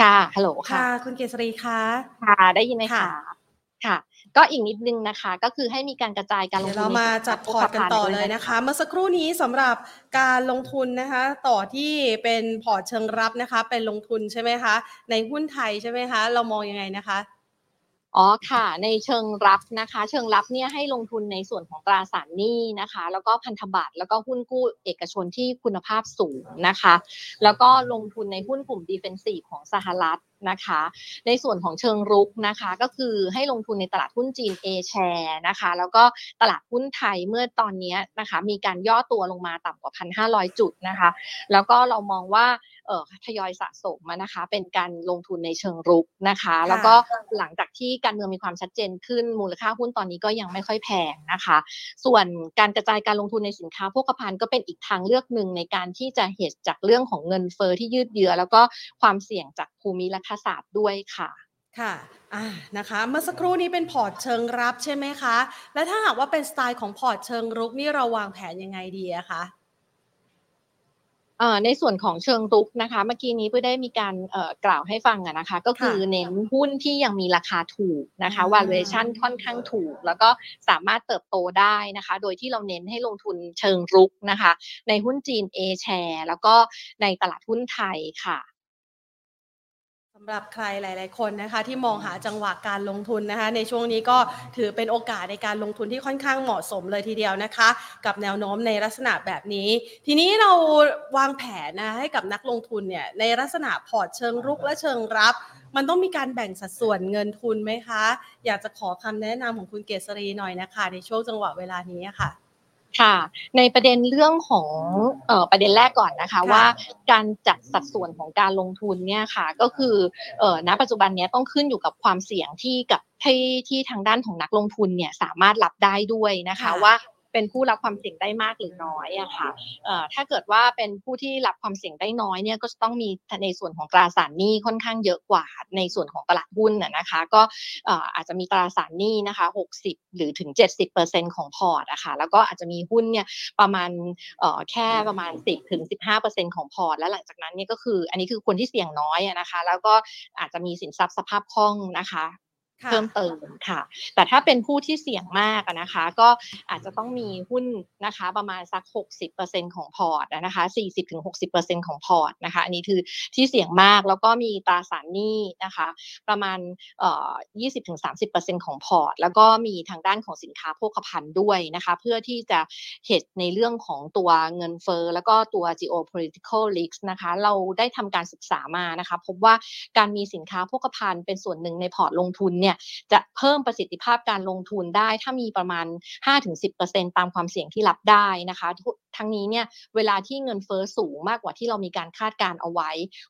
ค่ะ ฮัลโหลค่ะ คุณเกษรีคะ ค่ะ ได้ยินไหมคะ ค่ะ ก็อีกนิดนึงนะคะ ก็คือให้มีการกระจายการลงทุนเรามาจัดพอร์ตกันต่อเลยนะคะ เมื่อสักครู่นี้สำหรับการลงทุนนะคะ ต่อที่เป็นพอร์ตเชิงรับนะคะ เป็นลงทุนใช่ไหมคะ ในหุ้นไทยใช่ไหมคะ เรามองยังไงนะคะอ๋อค่ะในเชิงรับนะคะ เชิงรับเนี่ยให้ลงทุนในส่วนของตราสารหนี้นะคะ แล้วก็พันธบัตรแล้วก็หุ้นกู้เอกชนที่คุณภาพสูงนะคะ แล้วก็ลงทุนในหุ้นกลุ่ม defensive ของสหรัฐ นะคะ ในส่วนของเชิงรุกนะคะ ก็คือให้ลงทุนในตลาดหุ้นจีน A share นะคะ แล้วก็ตลาดหุ้นไทยเมื่อตอนนี้นะคะ มีการย่อตัวลงมาต่ำกว่า 1,500 จุดนะคะ แล้วก็เรามองว่า ทยอยสะสมนะคะ เป็นการลงทุนในเชิงรุกนะคะ แล้วก็หลังจากที่การเมืองมีความชัดเจนขึ้นมูลค่าหุ้นตอนนี้ก็ยังไม่ค่อยแพงนะคะ ส่วนการกระจายการลงทุนในสินค้าโภคภัณฑ์ก็เป็นอีกทางเลือกหนึ่งในการที่จะเหตุจากเรื่องของเงินเฟอ้อที่ยืดเยื้อแล้วก็ความเสี่ยงจากภูมิรัฐศาสตร์ด้วยค่ะค่ะอ่านะคะ เมื่อสักครู่นี้เป็นพอร์ตเชิงรับใช่ไหมคะ และถ้าหากว่าเป็นสไตล์ของพอร์ตเชิงรุกนี่เราวางแผนยังไงดีอะคะ ในส่วนของเชิงรุกนะคะเมื่อกี้นี้เพื่อได้มีการกล่าวให้ฟังนะคะ ก็คือเน้นหุ้นที่ยังมีราคาถูกนะคะ valuation ค่อนข้างถูก แล้วก็สามารถเติบโตได้นะคะ โดยที่เราเน้นให้ลงทุนเชิงรุกนะคะ ในหุ้นจีน A share แล้วก็ในตลาดหุ้นไทยค่ะ สำหรับใครหลาย ๆ คนนะคะ ที่มองหาจังหวะการลงทุนนะคะ ในช่วงนี้ก็ถือเป็นโอกาสในการลงทุนที่ค่อนข้างเหมาะสมเลยทีเดียวนะคะ กับแนวโน้มในลักษณะแบบนี้ ทีนี้เราวางแผนนะให้กับนักลงทุนเนี่ยในลักษณะพอร์ตเชิงรุกและเชิงรับ มันต้องมีการแบ่งสัดส่วนเงินทุนไหมคะ อยากจะขอคำแนะนำของคุณเกษรีหน่อยนะคะ ในช่วงจังหวะเวลานี้ค่ะ ค่ะ ในประเด็นเรื่องของเอ่อประเด็นแรกก่อนนะคะว่าการจัดสัดส่วนของการลงทุนเนี่ยค่ะก็คือเอ่อณปัจจุบันนี้ต้องขึ้นอยู่กับความเสี่ยงที่กับที่ที่ทางด้านของนักลงทุนเนี่ยสามารถรับได้ด้วยนะคะว่า เป็นผู้รับความเสี่ยงได้มากหรือน้อยอะค่ะถ้าเกิดว่าเป็นผู้ที่รับความเสี่ยงได้น้อยเนี่ยก็จะต้องมีในส่วนของตราสารหนี้ค่อนข้างเยอะกว่าในส่วนของตลาดหุ้นนะคะ ก็อาจจะมีตราสารหนี้นะคะ 60 หรือถึง 70%ของพอร์ตอะค่ะแล้วก็อาจจะมีหุ้นเนี่ยประมาณแค่ประมาณ 10ถึง15%ของพอร์ตแล้วหลังจากนั้นเนี่ยก็คืออันนี้คือคนที่เสี่ยงน้อยนะคะ แล้วก็อาจจะมีสินทรัพย์สภาพคล่องนะคะ เพิ่มเติมค่ะ แต่ถ้าเป็นผู้ที่เสี่ยงมากนะคะ ก็อาจจะต้องมีหุ้นนะคะประมาณสัก 60%ของพอร์ตนะคะ 40-60%ของพอร์ตนะคะ อันนี้คือที่เสี่ยงมากแล้วก็มีตราสารหนี้นะคะ ประมาณเอ่อ20-30%ของพอร์ต แล้วก็มีทางด้านของสินค้าโภคภัณฑ์ด้วยนะคะ เพื่อที่จะเหตุในเรื่องของตัวเงินเฟ้อแล้วก็ตัว geopolitical risk นะคะ เราได้ทำการศึกษามานะคะ พบว่าการมีสินค้าโภคภัณฑ์เป็นส่วนหนึ่งในพอร์ตลงทุนเนี่ยจะเพิ่มประสิทธิภาพการลงทุนได้ ถ้ามีประมาณ 5-10%ตามความเสี่ยงที่รับได้นะคะทั้งนี้เนี่ยเวลาที่เงินเฟอ้อสูงมากกว่าที่เรามีการคาดการเอาไว้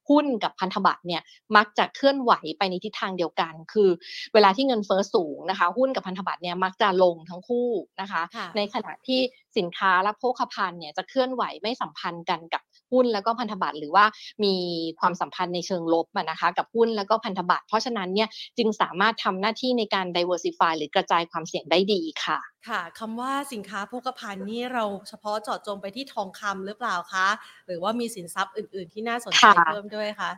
หุ้นกับพันธบัตรเนี่ยมักจะเคลื่อนไหวไปในทิศทางเดียวกัน คือ เวลาที่เงินเฟอ้อสูงนะคะ หุ้นกับพันธบัตรเนี่ยมักจะลงทั้งคู่นะคะ ในขณะที่สินค้าและโภคภัณฑ์เนี่ยจะเคลื่อนไหวไม่สัมพันธ์กันกับ หุ้นแล้วก็พันธบัตรหรือว่ามีความสัมพันธ์ในเชิงลบนะคะกับหุ้นแล้วก็พันธบัตรเพราะฉะนั้นเนี่ยจึงสามารถทำหน้าที่ในการ diversify หรือกระจายความเสี่ยงได้ดีค่ะ ค่ะคำว่าสินค้าโภคภัณฑ์นี่เราเฉพาะเจาะจงไปที่ทองคำหรือเปล่าคะ หรือว่ามีสินทรัพย์อื่น ๆ ที่น่าสนใจเพิ่มด้วยคะ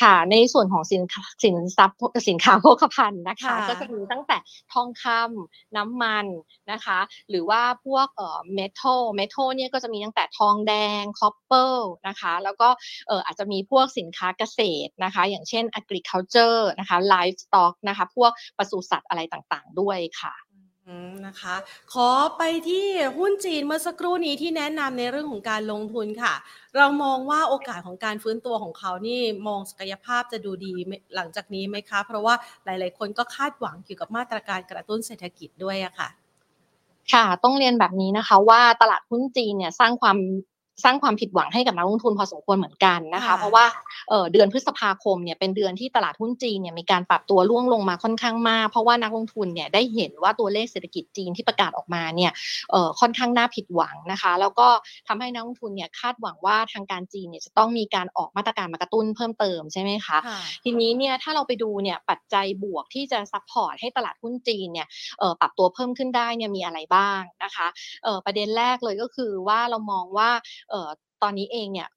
ค่ะในส่วนของสินสินทรัพย์สินค้าโภคภัณฑ์นะคะ ก็จะมีตั้งแต่ทองคำน้ำมันนะคะ หรือว่าพวกเอ่อ metal metal เนี่ยก็จะมีตั้งแต่ทองแดง copper นะคะ แล้วก็เอ่ออาจจะมีพวกสินค้าเกษตรนะคะ อย่างเช่น agriculture นะคะ livestock นะคะ พวกปศุสัตว์อะไรต่างๆ ด้วยค่ะ นะคะ ขอไปที่หุ้นจีนเมื่อสักครู่นี้ที่แนะนำในเรื่องของการลงทุนค่ะ เรามองว่าโอกาสของการฟื้นตัวของเขานี่มองศักยภาพจะดูดีหลังจากนี้ไหมคะ เพราะว่าหลาย ๆ คนก็คาดหวังเกี่ยวกับมาตรการกระตุ้นเศรษฐกิจด้วยอะค่ะ ค่ะ ต้องเรียนแบบนี้นะคะว่าตลาดหุ้นจีนเนี่ยสร้างความ สร้างความผิดหวังให้กับนักลงทุนพอสมควรเหมือนกันนะคะ เพราะว่าเดือนพฤษภาคมเนี่ยเป็นเดือนที่ตลาดหุ้นจีนเนี่ยมีการปรับตัวร่วงลงมาค่อนข้างมากเพราะว่านักลงทุนเนี่ยได้เห็นว่าตัวเลขเศรษฐกิจจีนที่ประกาศออกมาเนี่ยค่อนข้างน่าผิดหวังนะคะ แล้วก็ทำให้นักลงทุนเนี่ยคาดหวังว่าทางการจีนเนี่ยจะต้องมีการออกมาตรการมากระตุ้นเพิ่มเติมใช่ไหมคะทีนี้เนี่ยถ้าเราไปดูเนี่ยปัจจัยบวกที่จะ support ให้ตลาดหุ้นจีนเนี่ยปรับตัวเพิ่มขึ้นได้เนี่ยมีอะไรบ้างนะคะประเด็นแรกเลยก็คือว่าเรามองว่าตอนนี้เองเนี่ย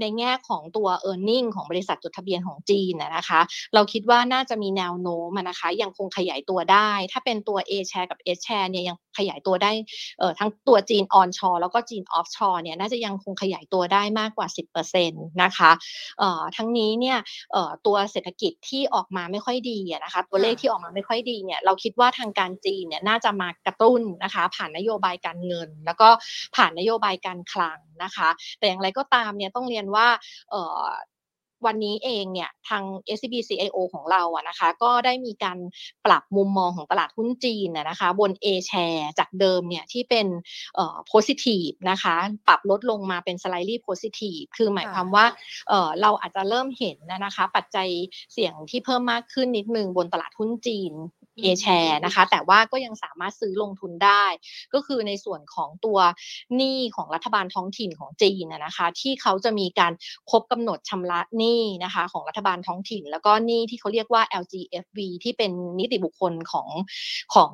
ในแง่ของตัว e a r n i n g ของบริษัทจดทะเบียนของจีนนะคะ เราคิดว่าน่าจะมีแนวโน้มนะคะ ยังคงขยายตัวได้ ถ้าเป็นตัว A share กับ S share เนี่ยยังขยายตัวได้เอ่อทั้งตัวจีน on shore แล้วก็จีน off shore เนี่ยน่าจะยังคงขยายตัวได้มากกว่า 10%นะคะเอ่อทั้งนี้เนี่ยเอ่อตัวเศรษฐกิจที่ออกมาไม่ค่อยดีนะคะตัวเลขที่ออกมาไม่ค่อยดีเนี่ยเราคิดว่าทางการจีนเนี่ยน่าจะมากระตุ้นนะคะ ผ่านนโยบายการเงิน แล้วก็ผ่านนโยบายการคลังนะคะ แต่อย่างไรก็ตามเนี่ยต้องเรียนว่าวันนี้เองเนี่ยทาง SCB CIO ของเราอะนะคะ ก็ได้มีการปรับมุมมองของตลาดหุ้นจีนนะคะ บน A share จากเดิมเนี่ยที่เป็นเอ่อ positive นะคะ ปรับลดลงมาเป็น slightly positive คือหมายความว่าเอ่อเราอาจจะเริ่มเห็นนะคะ ปัจจัยเสี่ยงที่เพิ่มมากขึ้นนิดนึงบนตลาดหุ้นจีน A share นะคะ แต่ว่าก็ยังสามารถซื้อลงทุนได้ ก็คือในส่วนของตัวหนี้ของรัฐบาลท้องถิ่นของจีนนะคะ ที่เขาจะมีการครบกำหนดชำระหนี้นะคะของรัฐบาลท้องถิ่น แล้วก็หนี้ที่เขาเรียกว่า LGFV ที่เป็นนิติบุคคลของของ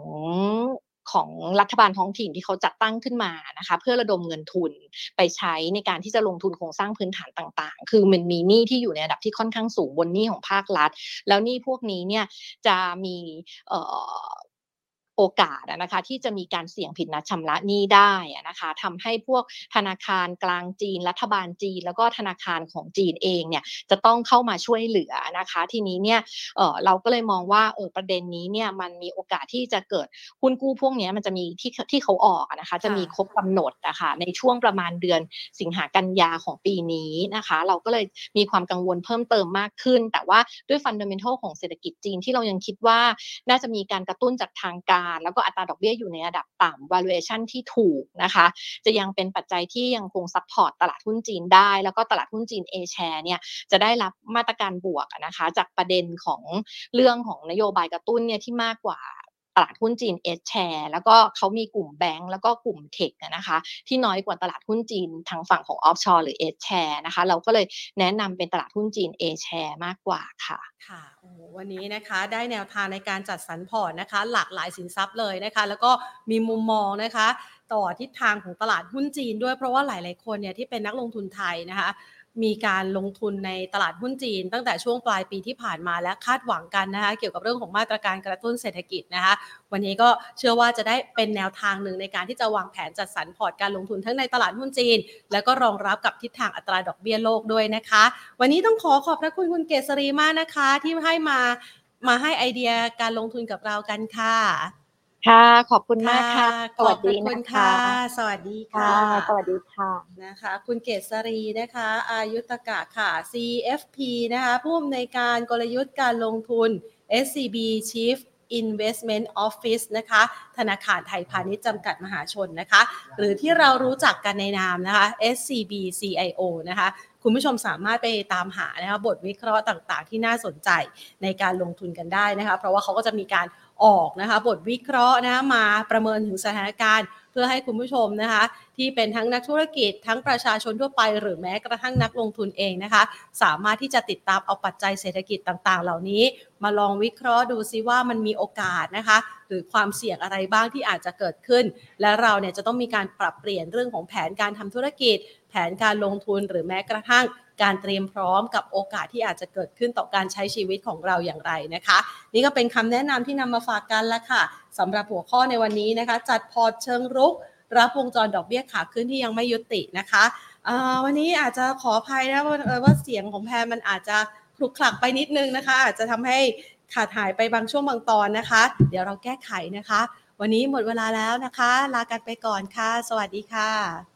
ของรัฐบาลท้องถิ่นที่เขาจัดตั้งขึ้นมานะคะเพื่อระดมเงินทุนไปใช้ในการที่จะลงทุนโครงสร้างพื้นฐานต่าง ๆ คือมันมีหนี้ที่อยู่ในระดับที่ค่อนข้างสูงบนหนี้ของภาครัฐ แล้วหนี้พวกนี้เนี่ยจะมี โอกาสนะคะที่จะมีการเสี่ยงผิดนัดชำระหนี้ได้นะคะทำให้พวกธนาคารกลางจีน รัฐบาลจีน แล้วก็ธนาคารของจีนเองเนี่ยจะต้องเข้ามาช่วยเหลือนะคะทีนี้เนี่ยเออเราก็เลยมองว่าเออประเด็นนี้เนี่ยมันมีโอกาสที่จะเกิดหุ้นกู้พวกนี้มันจะมีที่ที่เขาออกนะคะจะมีครบกำหนดนะคะในช่วงประมาณเดือนสิงหากันยาของปีนี้นะคะ เราก็เลยมีความกังวลเพิ่มเติมมากขึ้น แต่ว่าด้วย fundamental ของเศรษฐกิจจีนที่เรายังคิดว่าน่าจะมีการกระตุ้นจากทางการแล้วก็อัตราดอกเบี้ยอยู่ในระดับต่ำ valuation ที่ถูกนะคะ จะยังเป็นปัจจัยที่ยังคง support ตลาดหุ้นจีนได้ แล้วก็ตลาดหุ้นจีน A share เนี่ยจะได้รับมาตรการบวกนะคะ จากประเด็นของเรื่องของนโยบายกระตุ้นเนี่ยที่มากกว่า ตลาดหุ้นจีน H share แล้วก็เขามีกลุ่มแบงก์แล้วก็กลุ่ม tech นะคะที่น้อยกว่าตลาดหุ้นจีนทางฝั่งของ offshore หรือ S share นะคะเราก็เลยแนะนำเป็นตลาดหุ้นจีน A share มากกว่าค่ะค่ะวันนี้นะคะได้แนวทางในการจัดสรรพอร์ตนะคะ หลากหลายสินทรัพย์เลยนะคะ แล้วก็มีมุมมองนะคะ ต่อทิศทางของตลาดหุ้นจีนด้วยเพราะว่าหลาย ๆ คนเนี่ยที่เป็นนักลงทุนไทยนะคะ มีการลงทุนในตลาดหุ้นจีน ตั้งแต่ช่วงปลายปีที่ผ่านมาและคาดหวังกันนะคะเกี่ยวกับเรื่องของมาตรการกระตุ้นเศรษฐกิจนะคะวันนี้ก็เชื่อว่าจะได้เป็นแนวทางหนึ่งในการที่จะวางแผนจัดสรรพอร์ตการลงทุนทั้งในตลาดหุ้นจีน แล้วก็รองรับกับทิศทางอัตราดอกเบี้ยโลกด้วยนะคะ วันนี้ต้องขอขอบพระคุณคุณเกษรีมากนะคะ ที่ให้มามาให้ไอเดียการลงทุนกับเรากันค่ะ ค่ะ ขอบคุณมากค่ะขอบคุณค่ะสวัสดีค่ะ สวัสดีค่ะนะคะ คุณเกษรีนะคะ อายุตกะค่ะ CFP นะคะผู้อำนวยการกลยุทธ์การลงทุน SCB Chief Investment Office นะคะ ธนาคารไทยพาณิชย์จำกัดมหาชนนะคะ หรือที่เรารู้จักกันในนามนะคะ SCB CIO นะคะคุณผู้ชมสามารถไปตามหานะคะบทวิเคราะห์ต่างๆ ที่น่าสนใจในการลงทุนกันได้นะคะ เพราะว่าเขาก็จะมีการ ออกนะคะบทวิเคราะห์นะมาประเมินถึงสถานการณ์ เพื่อให้คุณผู้ชมนะคะที่เป็นทั้งนักธุรกิจทั้งประชาชนทั่วไป หรือแม้กระทั่งนักลงทุนเองนะคะ สามารถที่จะติดตามเอาปัจจัยเศรษฐกิจต่างๆ เหล่านี้ มาลองวิเคราะห์ดูซิว่ามันมีโอกาสนะคะ หรือความเสี่ยงอะไรบ้างที่อาจจะเกิดขึ้น และเราเนี่ยจะต้องมีการปรับเปลี่ยนเรื่องของแผนการทำธุรกิจ แผนการลงทุนหรือแม้กระทั่ง การเตรียมพร้อมกับโอกาสที่อาจจะเกิดขึ้นต่อการใช้ชีวิตของเราอย่างไรนะคะ นี่ก็เป็นคำแนะนำที่นำมาฝากกันแล้วค่ะสำหรับหัวข้อในวันนี้นะคะ จัดพอร์ตเชิงรุก รับวงจรดอกเบี้ยขาขึ้นที่ยังไม่ยุตินะคะวันนี้อาจจะขออภัยนะว่าเสียงของแพรมันอาจจะคลุกคลักไปนิดนึงนะคะ อาจจะทำให้ขาดหายไปบางช่วงบางตอนนะคะ เดี๋ยวเราแก้ไขนะคะ วันนี้หมดเวลาแล้วนะคะ ลากันไปก่อนค่ะ สวัสดีค่ะ